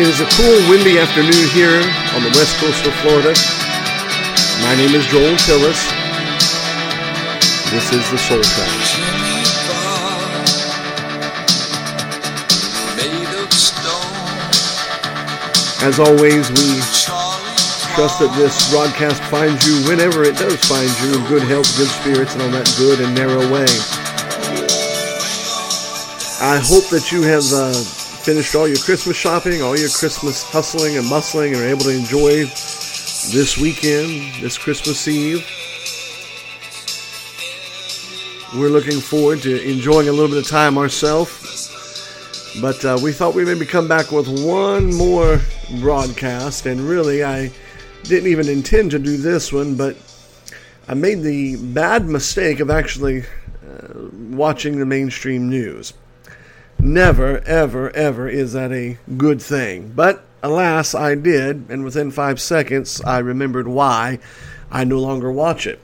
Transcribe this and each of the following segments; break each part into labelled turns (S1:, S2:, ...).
S1: It is a cool, windy afternoon here on the west coast of Florida. My name is Joel Tillis. This is the Soul Track. As always, we trust that this broadcast finds you whenever it does find you in good health, good spirits, and on that good and narrow way. I hope that you have uh, finished all your Christmas shopping, all your Christmas hustling and bustling, and are able to enjoy this weekend, this Christmas Eve. We're looking forward to enjoying a little bit of time ourselves. But uh, we thought we'd maybe come back with one more broadcast, and really, I didn't even intend to do this one, but I made the bad mistake of actually uh, watching the mainstream news. Never, ever, ever is that a good thing. But alas, I did, and within five seconds, I remembered why I no longer watch it.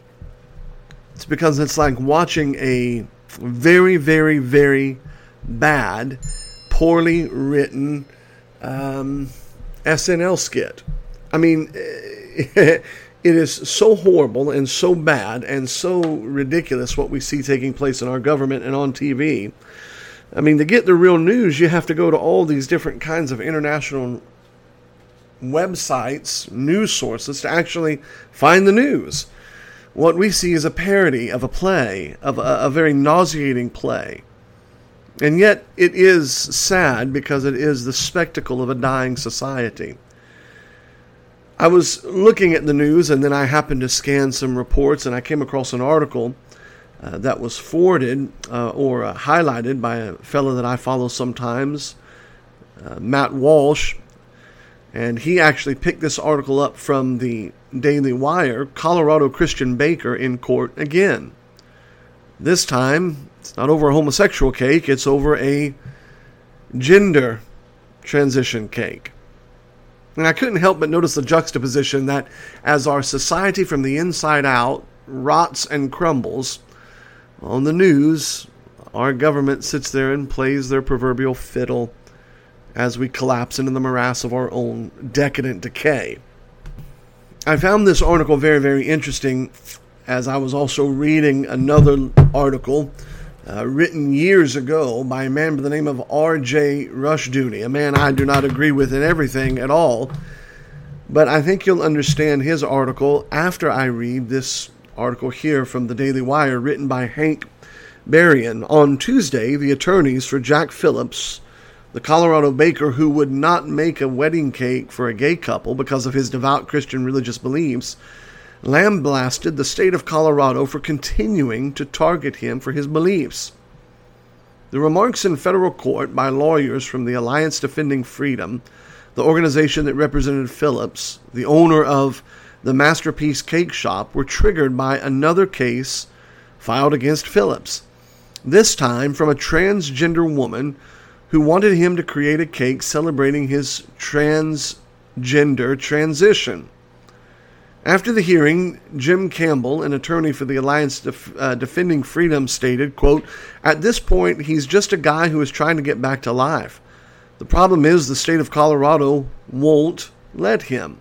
S1: It's because it's like watching a very, very, very bad, poorly written um, SNL skit. I mean, it is so horrible and so bad and so ridiculous what we see taking place in our government and on TV. I mean, to get the real news, you have to go to all these different kinds of international websites, news sources to actually find the news. What we see is a parody of a play, of a, a very nauseating play. And yet, it is sad because it is the spectacle of a dying society. I was looking at the news and then I happened to scan some reports and I came across an article uh, that was forwarded uh, or uh, highlighted by a fellow that I follow sometimes, uh, Matt Walsh. And he actually picked this article up from the Daily Wire Colorado Christian baker in court again. This time, it's not over a homosexual cake, it's over a gender transition cake. And I couldn't help but notice the juxtaposition that as our society from the inside out rots and crumbles, on the news, our government sits there and plays their proverbial fiddle as we collapse into the morass of our own decadent decay. I found this article very, very interesting as I was also reading another article uh, written years ago by a man by the name of R.J. Rushdoony, a man I do not agree with in everything at all. But I think you'll understand his article after I read this article here from the Daily Wire written by Hank Berrien. On Tuesday, the attorneys for Jack Phillips, the Colorado baker who would not make a wedding cake for a gay couple because of his devout Christian religious beliefs, lambasted the state of Colorado for continuing to target him for his beliefs. The remarks in federal court by lawyers from the Alliance Defending Freedom, the organization that represented Phillips, the owner of the Masterpiece Cake Shop, were triggered by another case filed against Phillips, this time from a transgender woman who wanted him to create a cake celebrating his transgender transition. After the hearing, Jim Campbell, an attorney for the Alliance Def- uh, Defending Freedom, stated, quote, At this point, he's just a guy who is trying to get back to life. The problem is the state of Colorado won't let him.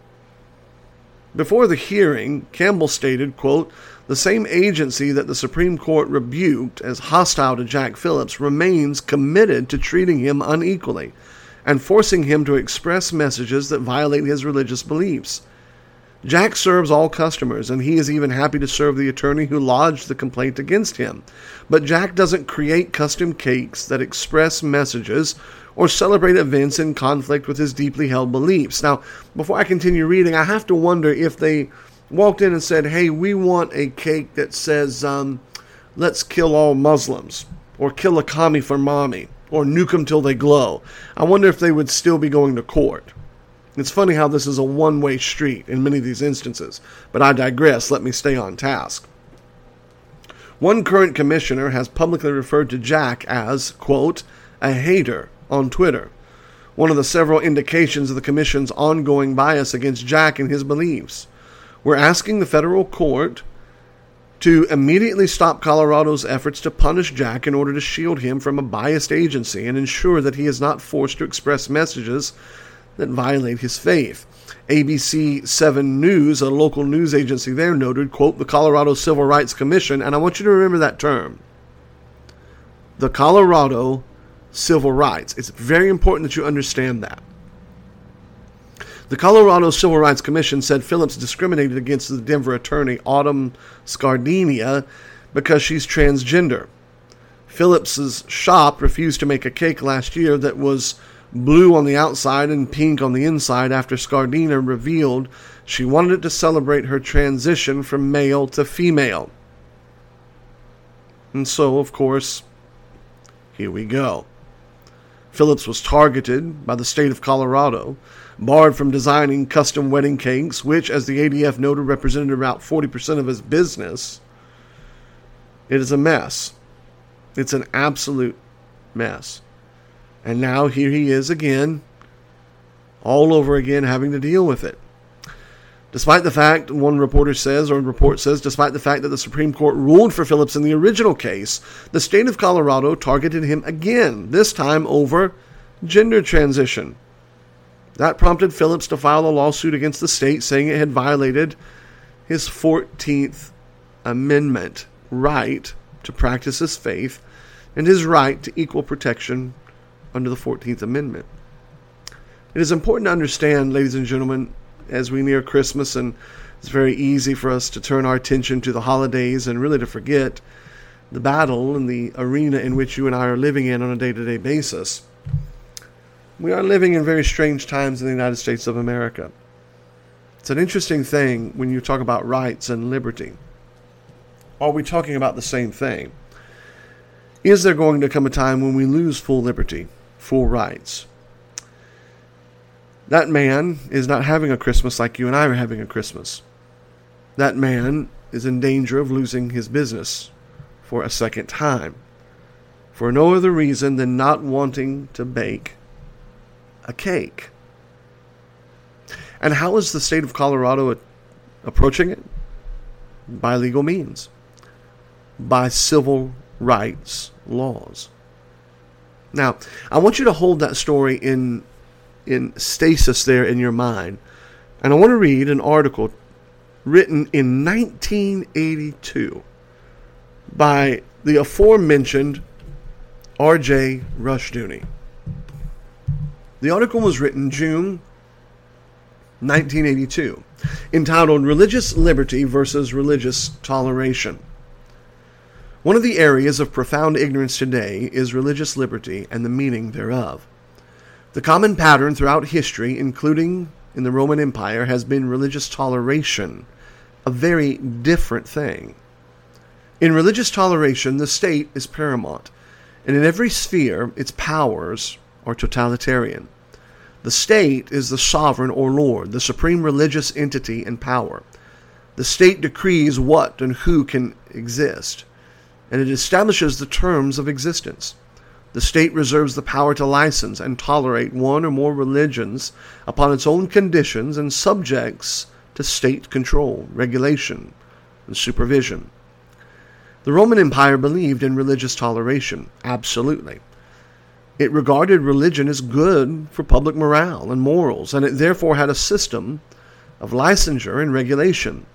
S1: Before the hearing, Campbell stated, quote, the same agency that the Supreme Court rebuked as hostile to Jack Phillips remains committed to treating him unequally and forcing him to express messages that violate his religious beliefs. Jack serves all customers, and he is even happy to serve the attorney who lodged the complaint against him. But Jack doesn't create custom cakes that express messages or celebrate events in conflict with his deeply held beliefs. Now, before I continue reading, I have to wonder if they walked in and said, Hey, we want a cake that says, um, Let's kill all Muslims, or kill a commie for mommy, or nuke them till they glow. I wonder if they would still be going to court. It's funny how this is a one way street in many of these instances, but I digress. Let me stay on task. One current commissioner has publicly referred to Jack as, quote, a hater on Twitter, one of the several indications of the Commission's ongoing bias against Jack and his beliefs. We're asking the federal court to immediately stop Colorado's efforts to punish Jack in order to shield him from a biased agency and ensure that he is not forced to express messages that violate his faith. ABC 7 News, a local news agency there, noted, quote, the Colorado Civil Rights Commission, and I want you to remember that term. The Colorado Civil Rights. It's very important that you understand that. The Colorado Civil Rights Commission said Phillips discriminated against the Denver attorney Autumn Scardina because she's transgender. Phillips's shop refused to make a cake last year that was blue on the outside and pink on the inside after Scardina revealed she wanted to celebrate her transition from male to female. And so, of course, here we go. Phillips was targeted by the state of Colorado, barred from designing custom wedding cakes, which, as the ADF noted, represented about 40% of his business. It is a mess. It's an absolute mess. And now here he is again, all over again, having to deal with it. Despite the fact, one reporter says, or report says, despite the fact that the Supreme Court ruled for Phillips in the original case, the state of Colorado targeted him again, this time over gender transition. That prompted Phillips to file a lawsuit against the state saying it had violated his 14th Amendment right to practice his faith and his right to equal protection under the 14th Amendment. It is important to understand, ladies and gentlemen, as we near Christmas, and it's very easy for us to turn our attention to the holidays and really to forget the battle and the arena in which you and I are living in on a day to day basis. We are living in very strange times in the United States of America. It's an interesting thing when you talk about rights and liberty. Are we talking about the same thing? Is there going to come a time when we lose full liberty, full rights? That man is not having a Christmas like you and I are having a Christmas. That man is in danger of losing his business for a second time, for no other reason than not wanting to bake a cake. And how is the state of Colorado approaching it? By legal means, by civil rights laws. Now, I want you to hold that story in in stasis there in your mind. And I want to read an article written in 1982 by the aforementioned R.J. Rushdoony. The article was written June 1982, entitled Religious Liberty versus Religious Toleration. One of the areas of profound ignorance today is religious liberty and the meaning thereof. The common pattern throughout history, including in the Roman Empire, has been religious toleration, a very different thing. In religious toleration, the state is paramount, and in every sphere, its powers are totalitarian. The state is the sovereign or lord, the supreme religious entity and power. The state decrees what and who can exist and it establishes the terms of existence. The state reserves the power to license and tolerate one or more religions upon its own conditions and subjects to state control, regulation, and supervision. The Roman Empire believed in religious toleration, absolutely. It regarded religion as good for public morale and morals, and it therefore had a system of licensure and regulation.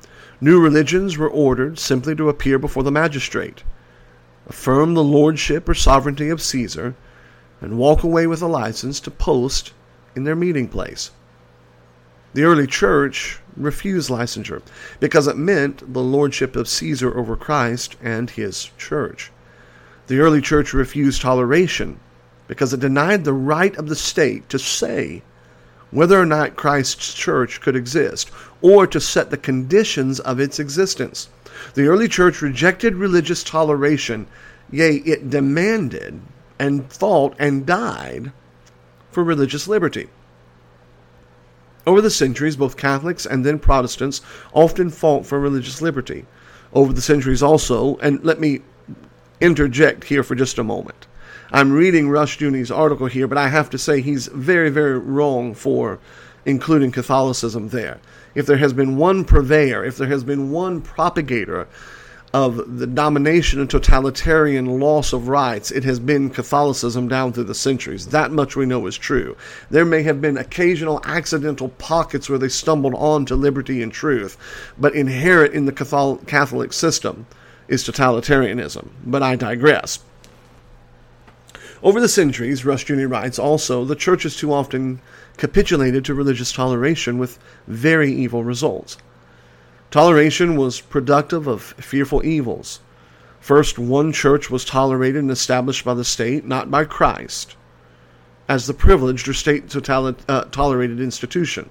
S1: New religions were ordered simply to appear before the magistrate affirm the lordship or sovereignty of Caesar, and walk away with a license to post in their meeting place. The early church refused licensure because it meant the lordship of Caesar over Christ and his church. The early church refused toleration because it denied the right of the state to say whether or not Christ's church could exist or to set the conditions of its existence. The early church rejected religious toleration, yea, it demanded and fought and died for religious liberty. Over the centuries, both Catholics and then Protestants often fought for religious liberty. Over the centuries, also, and let me interject here for just a moment. I'm reading Rushdoony's article here, but I have to say he's very, very wrong for including Catholicism there if there has been one purveyor, if there has been one propagator of the domination and totalitarian loss of rights, it has been Catholicism down through the centuries. That much we know is true. There may have been occasional accidental pockets where they stumbled on to liberty and truth, but inherent in the Catholic system is totalitarianism. But I digress. Over the centuries, Rushdoony writes, also, the church has too often capitulated to religious toleration with very evil results. Toleration was productive of fearful evils. First, one church was tolerated and established by the state, not by Christ, as the privileged or state uh, tolerated institution.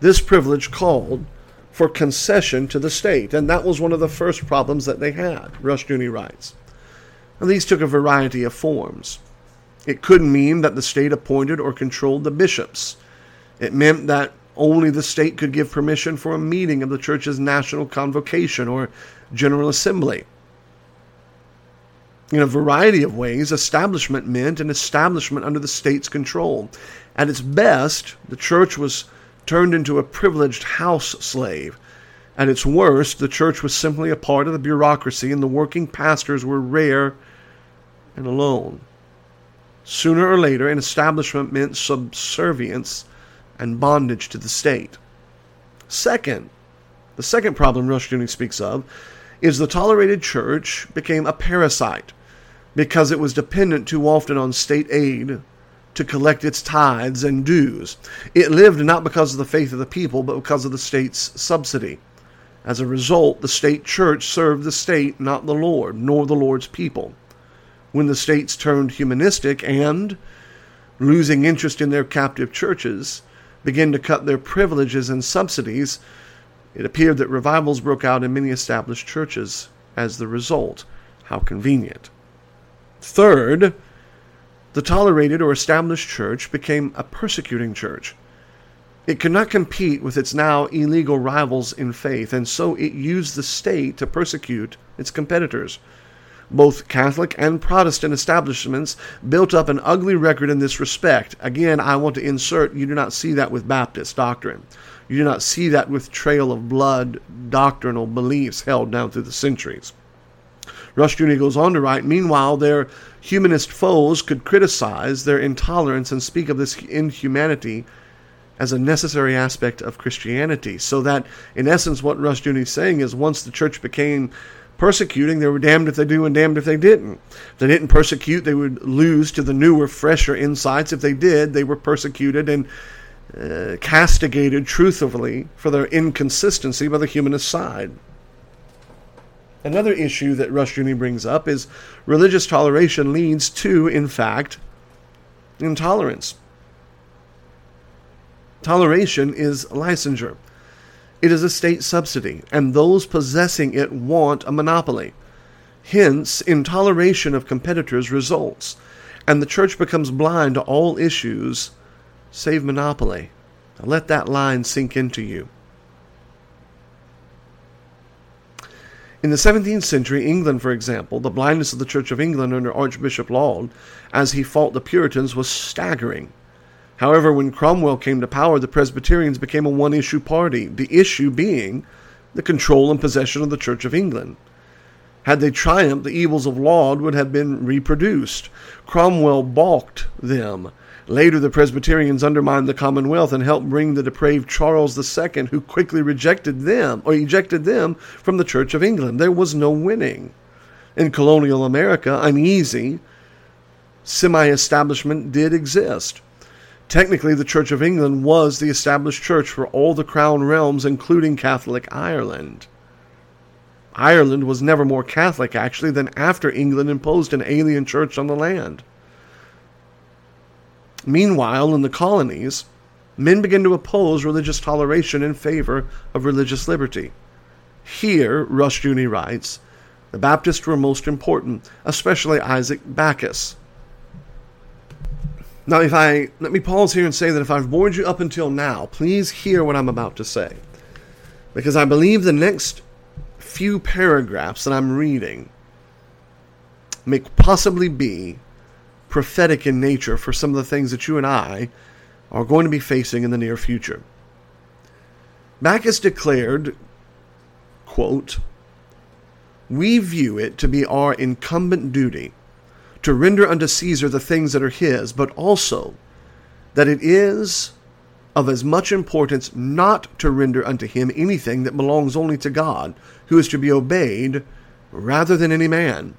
S1: This privilege called for concession to the state, and that was one of the first problems that they had, Rushdoony writes. And these took a variety of forms. It could mean that the state appointed or controlled the bishops. It meant that only the state could give permission for a meeting of the church's national convocation or general assembly. In a variety of ways, establishment meant an establishment under the state's control. At its best, the church was turned into a privileged house slave. At its worst, the church was simply a part of the bureaucracy, and the working pastors were rare and alone. Sooner or later, an establishment meant subservience and bondage to the state. Second, the second problem Rushdoony speaks of is the tolerated church became a parasite because it was dependent too often on state aid to collect its tithes and dues. It lived not because of the faith of the people, but because of the state's subsidy. As a result, the state church served the state, not the Lord, nor the Lord's people. When the states turned humanistic and, losing interest in their captive churches, began to cut their privileges and subsidies, it appeared that revivals broke out in many established churches as the result. How convenient. Third, the tolerated or established church became a persecuting church. It could not compete with its now illegal rivals in faith, and so it used the state to persecute its competitors. Both Catholic and Protestant establishments built up an ugly record in this respect. Again, I want to insert you do not see that with Baptist doctrine. You do not see that with trail of blood doctrinal beliefs held down through the centuries. Rushdoony goes on to write, meanwhile, their humanist foes could criticize their intolerance and speak of this inhumanity as a necessary aspect of Christianity. So that, in essence, what Rushdoony is saying is once the church became persecuting, they were damned if they do and damned if they didn't. If they didn't persecute, they would lose to the newer, fresher insights. If they did, they were persecuted and uh, castigated truthfully for their inconsistency by the humanist side. Another issue that Rushdoony brings up is religious toleration leads to, in fact, intolerance. Toleration is licensure. It is a state subsidy, and those possessing it want a monopoly. Hence, intoleration of competitors results, and the church becomes blind to all issues save monopoly. Now let that line sink into you. In the 17th century, England, for example, the blindness of the Church of England under Archbishop Laud, as he fought the Puritans, was staggering. However, when Cromwell came to power, the Presbyterians became a one issue party, the issue being the control and possession of the Church of England. Had they triumphed, the evils of Laud would have been reproduced. Cromwell balked them. Later, the Presbyterians undermined the Commonwealth and helped bring the depraved Charles II, who quickly rejected them or ejected them from the Church of England. There was no winning. In colonial America, uneasy semi establishment did exist. Technically, the Church of England was the established church for all the crown realms, including Catholic Ireland. Ireland was never more Catholic, actually, than after England imposed an alien church on the land. Meanwhile, in the colonies, men began to oppose religious toleration in favor of religious liberty. Here, Rushdoony writes, the Baptists were most important, especially Isaac Backus. Now, if I let me pause here and say that if I've bored you up until now, please hear what I'm about to say. Because I believe the next few paragraphs that I'm reading may possibly be prophetic in nature for some of the things that you and I are going to be facing in the near future. Backus declared, quote, we view it to be our incumbent duty to render unto Caesar the things that are his, but also that it is of as much importance not to render unto him anything that belongs only to God, who is to be obeyed rather than any man.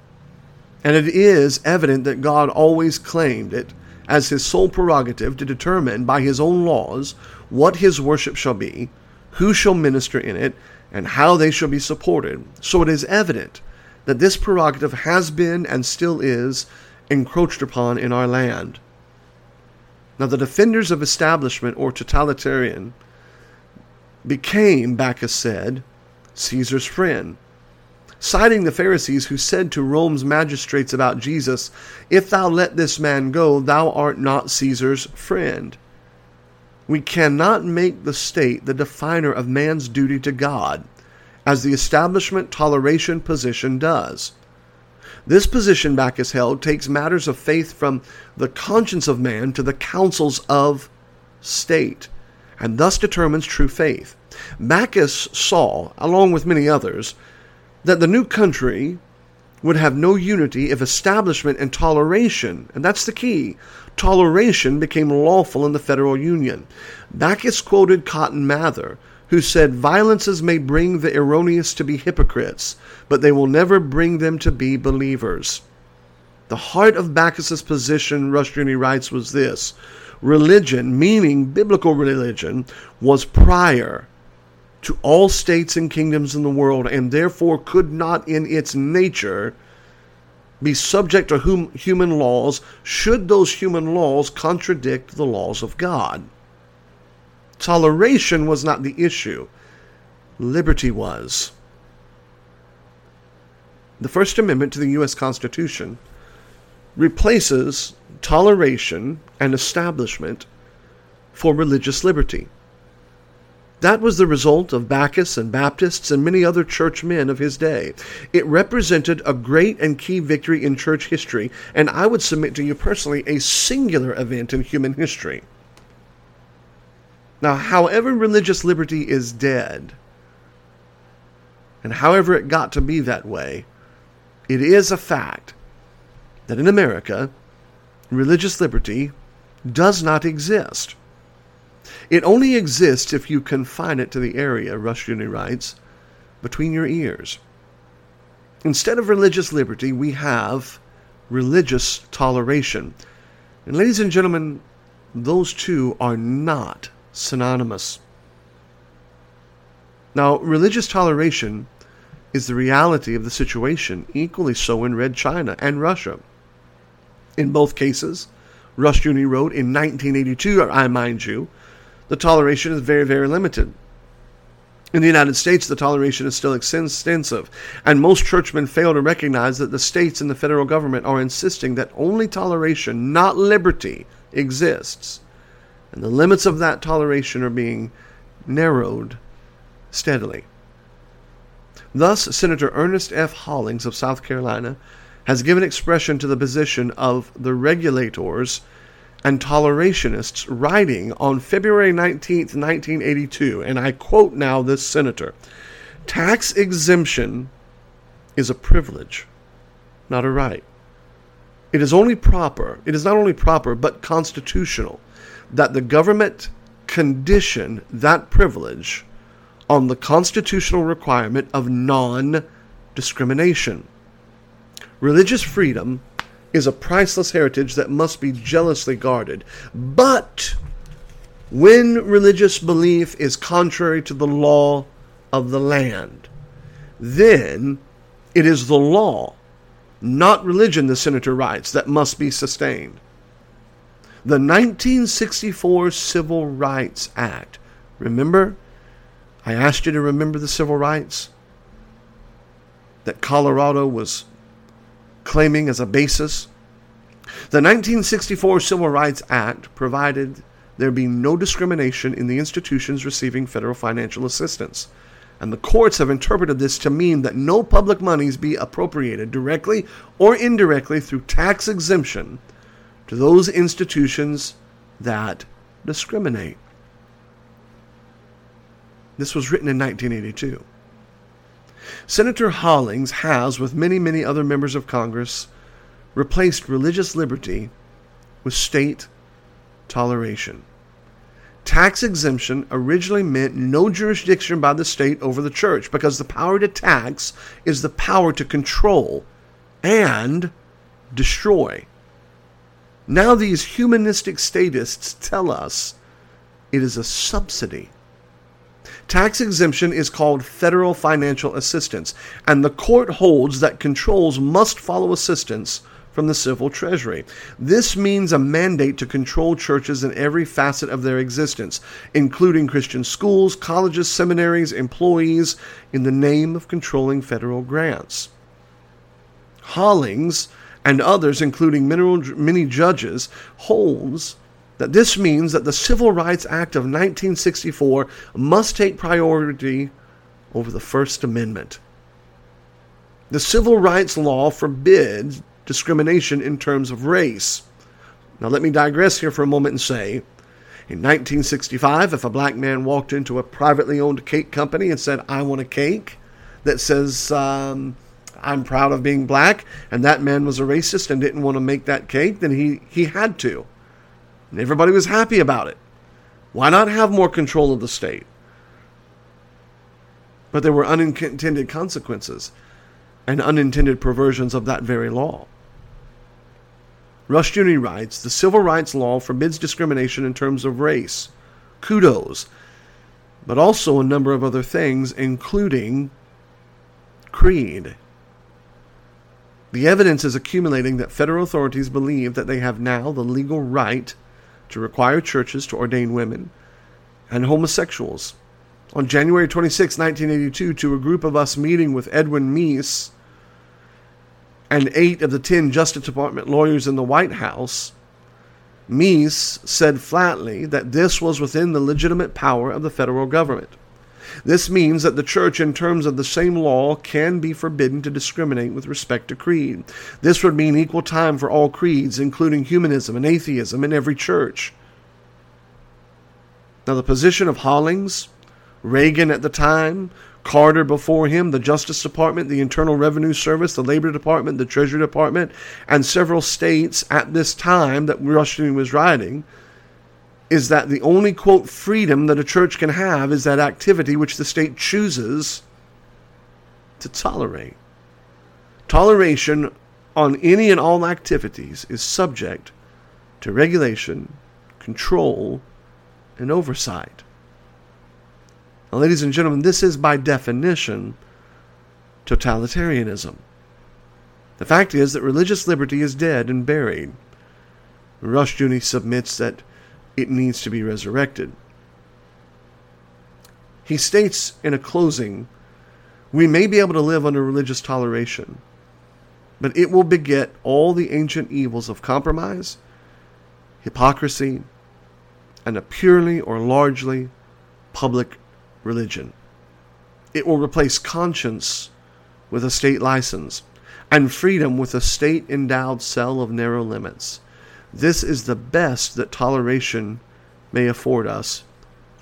S1: And it is evident that God always claimed it as his sole prerogative to determine by his own laws what his worship shall be, who shall minister in it, and how they shall be supported. So it is evident that this prerogative has been and still is encroached upon in our land. Now, the defenders of establishment or totalitarian became, Backus said, Caesar's friend, citing the Pharisees who said to Rome's magistrates about Jesus, If thou let this man go, thou art not Caesar's friend. We cannot make the state the definer of man's duty to God, as the establishment toleration position does. This position, Backus held, takes matters of faith from the conscience of man to the councils of state, and thus determines true faith. Backus saw, along with many others, that the new country would have no unity if establishment and toleration, and that's the key, toleration became lawful in the federal union. Backus quoted Cotton Mather, who said, Violences may bring the erroneous to be hypocrites, but they will never bring them to be believers. The heart of Backus's position, Rushdoony writes, was this religion, meaning biblical religion, was prior to all states and kingdoms in the world, and therefore could not in its nature be subject to hum- human laws should those human laws contradict the laws of God. Toleration was not the issue, liberty was. The First Amendment to the U.S. Constitution replaces toleration and establishment for religious liberty. That was the result of Backus and Baptists and many other church men of his day. It represented a great and key victory in church history, and I would submit to you personally a singular event in human history. Now, however, religious liberty is dead, and however it got to be that way, it is a fact that in America, religious liberty does not exist. It only exists if you confine it to the area, Rushdoony writes, between your ears. Instead of religious liberty, we have religious toleration. And, ladies and gentlemen, those two are not synonymous. Now, religious toleration is the reality of the situation, equally so in Red China and Russia. In both cases, Rushdoony wrote in 1982, I mind you, the toleration is very, very limited. In the United States, the toleration is still extensive, and most churchmen fail to recognize that the states and the federal government are insisting that only toleration, not liberty, exists. And the limits of that toleration are being narrowed steadily. Thus, Senator Ernest F. Hollings of South Carolina has given expression to the position of the regulators and tolerationists writing on February 19, 1982, and I quote now this senator tax exemption is a privilege, not a right. It is only proper, it is not only proper, but constitutional that the government condition that privilege on the constitutional requirement of non discrimination. Religious freedom is a priceless heritage that must be jealously guarded. But when religious belief is contrary to the law of the land, then it is the law, not religion, the senator writes, that must be sustained. The 1964 Civil Rights Act, remember? I asked you to remember the civil rights that Colorado was claiming as a basis. The 1964 Civil Rights Act provided there be no discrimination in the institutions receiving federal financial assistance. And the courts have interpreted this to mean that no public monies be appropriated directly or indirectly through tax exemption to those institutions that discriminate. This was written in 1982. Senator Hollings has, with many, many other members of Congress, replaced religious liberty with state toleration. Tax exemption originally meant no jurisdiction by the state over the church because the power to tax is the power to control and destroy. Now, these humanistic statists tell us it is a subsidy. Tax exemption is called federal financial assistance, and the court holds that controls must follow assistance from the civil treasury. This means a mandate to control churches in every facet of their existence, including Christian schools, colleges, seminaries, employees, in the name of controlling federal grants. Hollings and others, including many judges, holds that this means that the Civil Rights Act of 1964 must take priority over the First Amendment. The civil rights law forbids discrimination in terms of race. Now, let me digress here for a moment and say in 1965, if a black man walked into a privately owned cake company and said, I want a cake that says, um, I'm proud of being black, and that man was a racist and didn't want to make that cake, then he, he had to. And everybody was happy about it. Why not have more control of the state? But there were unintended consequences and unintended perversions of that very law. Rushdoony writes The civil rights law forbids discrimination in terms of race. Kudos. But also a number of other things, including creed. The evidence is accumulating that federal authorities believe that they have now the legal right to require churches to ordain women and homosexuals. On January 26, 1982, to a group of us meeting with Edwin Meese and eight of the ten Justice Department lawyers in the White House, Meese said flatly that this was within the legitimate power of the federal government. This means that the church, in terms of the same law, can be forbidden to discriminate with respect to creed. This would mean equal time for all creeds, including humanism and atheism, in every church. Now, the position of Hollings, Reagan at the time, Carter before him, the Justice Department, the Internal Revenue Service, the Labor Department, the Treasury Department, and several states at this time that Rushdoony was writing is that the only, quote, freedom that a church can have is that activity which the state chooses to tolerate. Toleration on any and all activities is subject to regulation, control, and oversight. Now, ladies and gentlemen, this is by definition totalitarianism. The fact is that religious liberty is dead and buried. Rushdoony submits that it needs to be resurrected. He states in a closing, we may be able to live under religious toleration, but it will beget all the ancient evils of compromise, hypocrisy, and a purely or largely public religion. It will replace conscience with a state license and freedom with a state endowed cell of narrow limits. This is the best that toleration may afford us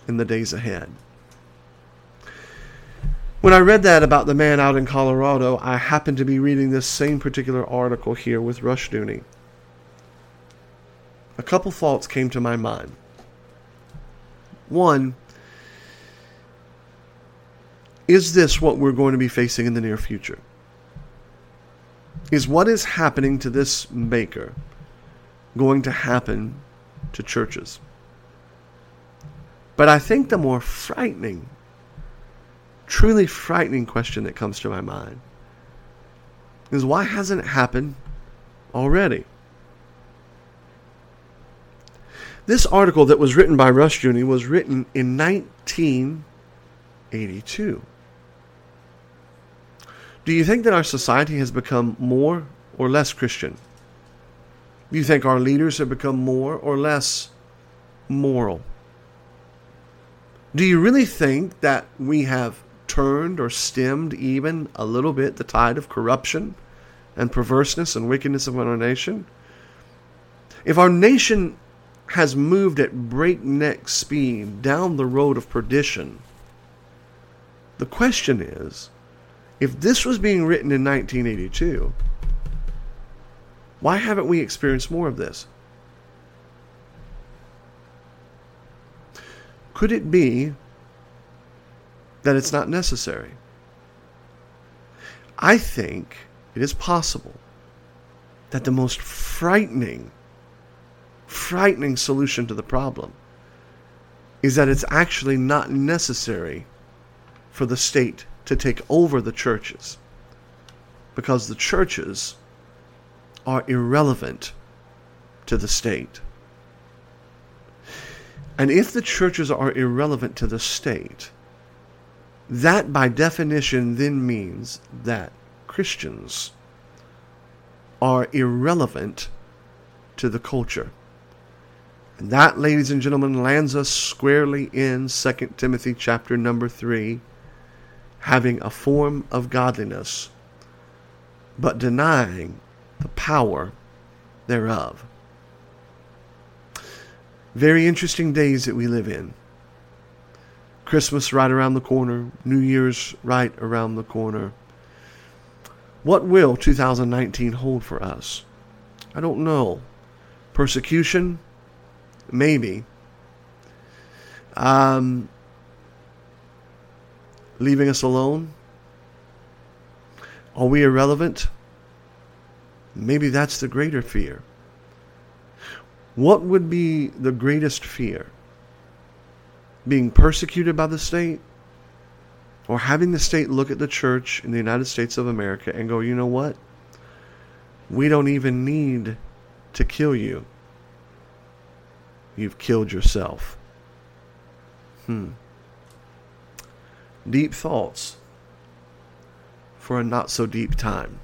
S1: in the days ahead. When I read that about the man out in Colorado, I happened to be reading this same particular article here with Rushdoony. A couple thoughts came to my mind. One, is this what we're going to be facing in the near future? Is what is happening to this maker going to happen to churches? But I think the more frightening, truly frightening question that comes to my mind is why hasn't it happened already? This article that was written by Rushdoony was written in 1982. Do you think that our society has become more or less Christian? Do you think our leaders have become more or less moral? Do you really think that we have turned or stemmed even a little bit the tide of corruption and perverseness and wickedness of our nation? If our nation has moved at breakneck speed down the road of perdition, the question is If this was being written in 1982, why haven't we experienced more of this? Could it be that it's not necessary? I think it is possible that the most frightening, frightening solution to the problem is that it's actually not necessary for the state to take over the churches because the churches are irrelevant to the state. And if the churches are irrelevant to the state, that by definition then means that Christians are irrelevant to the culture. And that, ladies and gentlemen, lands us squarely in 2 Timothy chapter number 3, having a form of godliness, but denying the power thereof. Very interesting days that we live in. Christmas right around the corner, New Year's right around the corner. What will 2019 hold for us? I don't know. Persecution? Maybe. Um, leaving us alone? Are we irrelevant? Maybe that's the greater fear. What would be the greatest fear? Being persecuted by the state? Or having the state look at the church in the United States of America and go, you know what? We don't even need to kill you. You've killed yourself. Hmm. Deep thoughts for a not so deep time.